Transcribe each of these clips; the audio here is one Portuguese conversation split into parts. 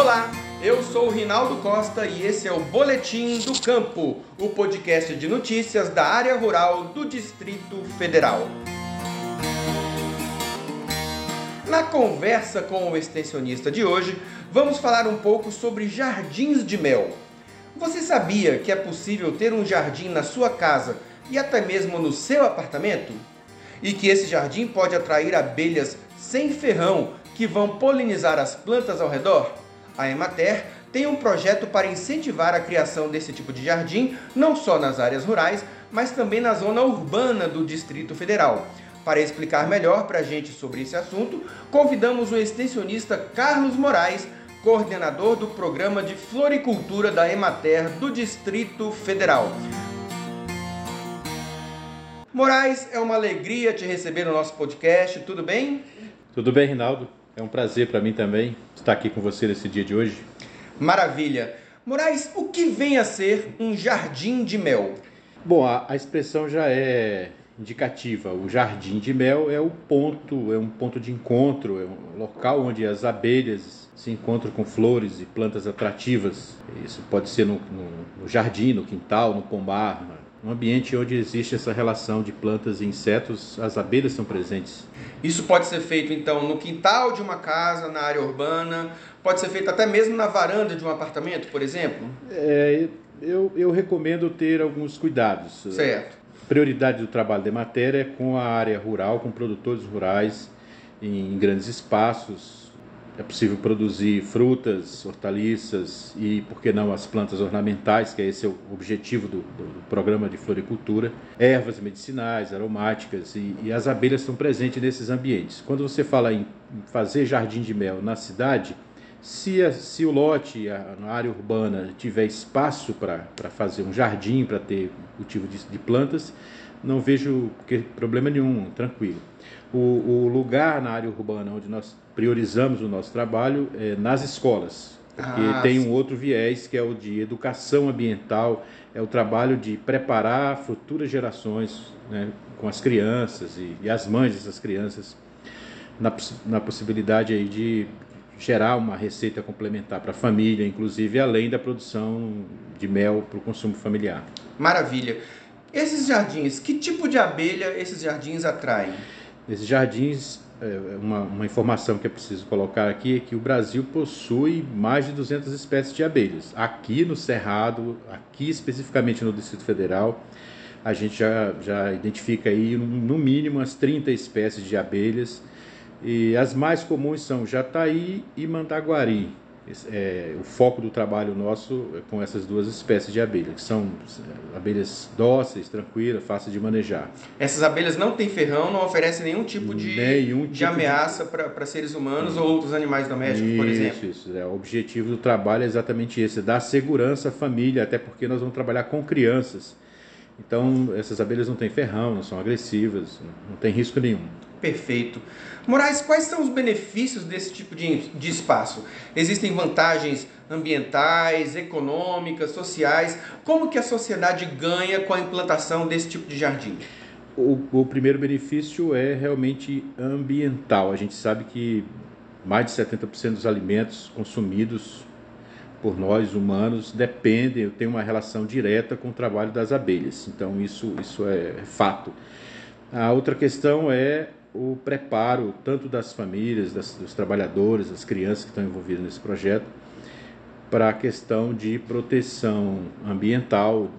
Olá, eu sou o Rinaldo Costa e esse é o Boletim do Campo, o podcast de notícias da área rural do Distrito Federal. Na conversa com o extensionista de hoje, vamos falar um pouco sobre jardins de mel. Você sabia que é possível ter um jardim na sua casa e até mesmo no seu apartamento? E que esse jardim pode atrair abelhas sem ferrão que vão polinizar as plantas ao redor? A Emater tem um projeto para incentivar a criação desse tipo de jardim, não só nas áreas rurais, mas também na zona urbana do Distrito Federal. Para explicar melhor para a gente sobre esse assunto, convidamos o extensionista Carlos Moraes, coordenador do programa de floricultura da Emater do Distrito Federal. Moraes, é uma alegria te receber no nosso podcast, tudo bem? Tudo bem, Rinaldo. É um prazer para mim também estar aqui com você nesse dia de hoje. Maravilha. Moraes, o que vem a ser um jardim de mel? Bom, a, a expressão já é indicativa. O jardim de mel é o ponto, é um ponto de encontro, é um local onde as abelhas se encontram com flores e plantas atrativas. Isso pode ser no, no, no jardim, no quintal, no pomar, um ambiente onde existe essa relação de plantas e insetos, as abelhas são presentes. Isso pode ser feito então no quintal de uma casa, na área urbana, pode ser feito até mesmo na varanda de um apartamento, por exemplo? É, eu, eu recomendo ter alguns cuidados. Certo. Prioridade do trabalho de matéria é com a área rural, com produtores rurais em grandes espaços, é possível produzir frutas, hortaliças e, por que não, as plantas ornamentais, que é esse o objetivo do, do programa de floricultura, ervas medicinais, aromáticas e, e, as abelhas estão presentes nesses ambientes. Quando você fala em fazer jardim de mel na cidade, se, a, se o lote, a, área urbana, tiver espaço para fazer um jardim, para ter cultivo de, de plantas, não vejo problema nenhum, tranquilo. O, o, lugar na área urbana onde nós priorizamos o nosso trabalho é nas escolas, porque ah, tem um outro viés que é o de educação ambiental, é o trabalho de preparar futuras gerações né, com as crianças e, e, as mães dessas crianças na, na possibilidade aí de gerar uma receita complementar para a família, inclusive além da produção de mel para o consumo familiar. Maravilha. Esses jardins, que tipo de abelha esses jardins atraem? Esses jardins, é, uma, uma informação que é preciso colocar aqui é que o Brasil possui mais de 200 espécies de abelhas. Aqui no Cerrado, aqui especificamente no Distrito Federal, a gente já, já identifica aí no mínimo umas 30 espécies de abelhas. E as mais comuns são jataí e mandaguari é, o foco do trabalho nosso é com essas duas espécies de abelhas, que são é, abelhas dóceis, tranquilas, fáceis de manejar. Essas abelhas não têm ferrão, não oferecem nenhum tipo de, nenhum tipo de ameaça de... para seres humanos ou outros animais domésticos, isso, por exemplo. Isso, é. O objetivo do trabalho é exatamente esse, dar segurança à família, até porque nós vamos trabalhar com crianças. Então, essas abelhas não têm ferrão, não são agressivas, não tem risco nenhum. Perfeito. Moraes, quais são os benefícios desse tipo de, de espaço? Existem vantagens ambientais, econômicas, sociais? Como que a sociedade ganha com a implantação desse tipo de jardim? O, o primeiro benefício é realmente ambiental. A gente sabe que mais de 70% dos alimentos consumidos por nós humanos dependem, tem uma relação direta com o trabalho das abelhas. Então isso, isso é fato. A outra questão é o preparo tanto das famílias, das, dos trabalhadores, das crianças que estão envolvidas nesse projeto, para a questão de proteção ambiental,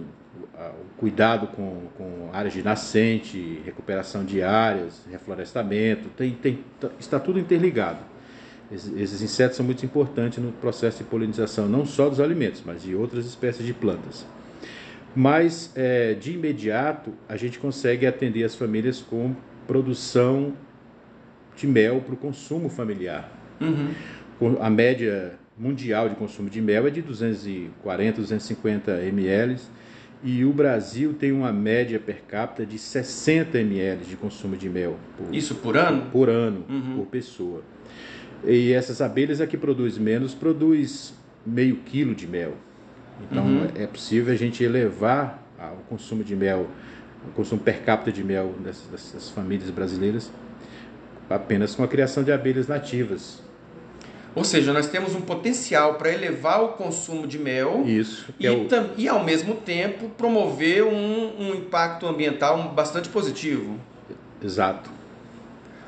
o cuidado com, com áreas de nascente, recuperação de áreas, reflorestamento, tem, tem, está tudo interligado. Esses, insetos são muito importantes no processo de polinização, não só dos alimentos, mas de outras espécies de plantas. Mas, é, de imediato, a gente consegue atender as famílias com produção de mel para o consumo familiar. Uhum. A média mundial de consumo de mel é de 240, 250 ml e o Brasil tem uma média per capita de 60 ml de consumo de mel. Por, Isso por ano? Por ano, uhum. por pessoa. E essas abelhas é que produz menos, produz meio quilo de mel. Então uhum. é possível a gente elevar o consumo de mel o consumo per capita de mel dessas, dessas famílias brasileiras apenas com a criação de abelhas nativas. Ou seja, nós temos um potencial para elevar o consumo de mel Isso, e, é o- e, ao mesmo tempo, promover um, um impacto ambiental bastante positivo. exato.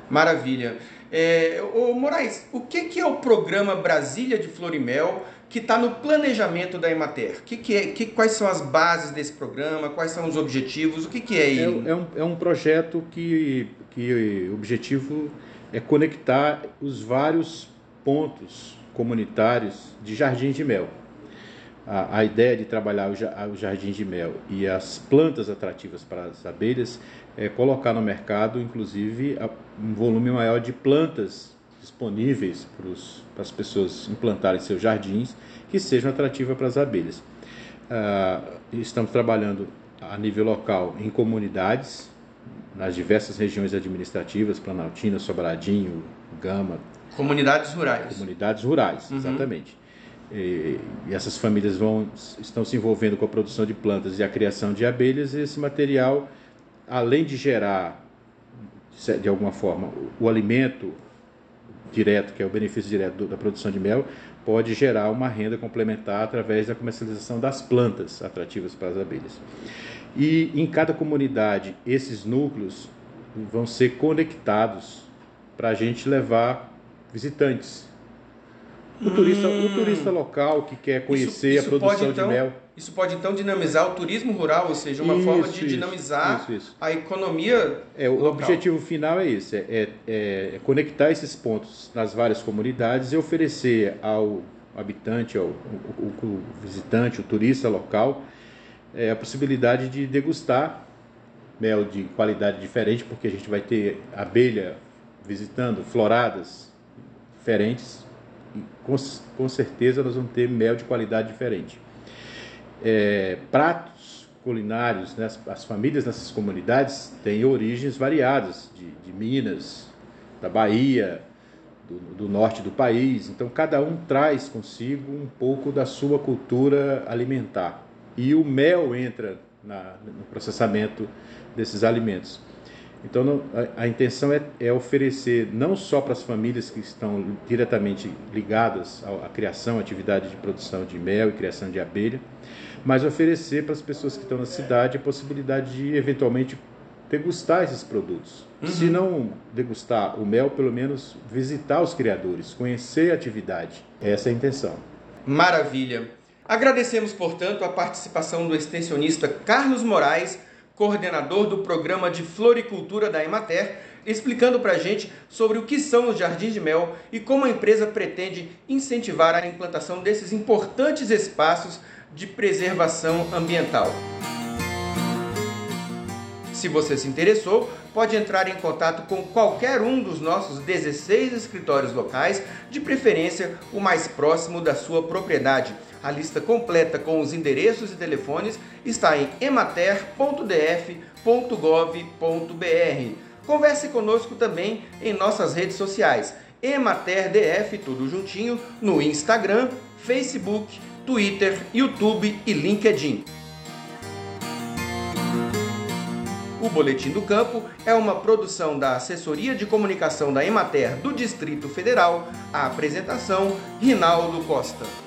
Maravilha. É, ô, Moraes, o que, que é o programa Brasília de Florimel que está no planejamento da Emater? Que que é, que, quais são as bases desse programa? Quais são os objetivos? O que, que é É, ele? é um, é um projeto que, que o objetivo é conectar os vários pontos comunitários de Jardim de Mel. A, a ideia de trabalhar o, o Jardim de Mel e as plantas atrativas para as abelhas é colocar no mercado, inclusive, a- um volume maior de plantas disponíveis para, as pessoas implantarem seus jardins que sejam atrativas para as abelhas. Ah, estamos trabalhando a nível local em comunidades, nas diversas regiões administrativas, Planaltina, Sobradinho, Gama, Comunidades rurais. comunidades rurais, Uhum. exatamente. E, essas famílias vão, estão se envolvendo com a produção de plantas e a criação de abelhas, e esse material, além de gerar, de alguma forma, o, o alimento direto, que é o benefício direto do- da produção de mel, pode gerar uma renda complementar através da comercialização das plantas atrativas para as abelhas. E em cada comunidade, esses núcleos vão ser conectados para a gente levar visitantes. O turista, o turista local que quer conhecer isso a produção pode, então, de mel. Isso pode então dinamizar o turismo rural, ou seja, uma Isso, forma de isso, dinamizar isso, isso. a economia É, o local. objetivo final é esse, é, é- é conectar esses pontos nas várias comunidades e oferecer ao habitante, ao o- o- o visitante, o turista local, é, a possibilidade de degustar mel de qualidade diferente, porque a gente vai ter abelha visitando floradas diferentes com, com certeza nós vamos ter mel de qualidade diferente. É, pratos culinários, né, as, as famílias nessas comunidades têm origens variadas, de, de Minas, da Bahia, do, do norte do país. Então, cada um traz consigo um pouco da sua cultura alimentar. E o mel entra na- no processamento desses alimentos. Então, não- a, a intenção é, é oferecer não só para as famílias que estão diretamente ligadas ao- à criação, à atividade de produção de mel e criação de abelha, mas oferecer para as pessoas que estão na cidade a possibilidade de eventualmente degustar esses produtos. Uhum. Se não degustar o mel, pelo menos visitar os criadores, conhecer a atividade. Essa é a intenção. Maravilha. Agradecemos, portanto, a participação do extensionista Carlos Moraes, coordenador do programa de floricultura da Emater, explicando para a gente sobre o que são os jardins de mel e como a empresa pretende incentivar a implantação desses importantes espaços de preservação ambiental. Se você se interessou, pode entrar em contato com qualquer um dos nossos 16 escritórios locais, de preferência o mais próximo da sua propriedade. A lista completa com os endereços e telefones está em emater.df.gov.br. Converse conosco também em nossas redes sociais, EmaterDF, tudo juntinho, no Instagram, Facebook, Twitter, YouTube e LinkedIn. O Boletim do Campo é uma produção da Assessoria de Comunicação da Emater do Distrito Federal. A apresentação, Rinaldo Costa.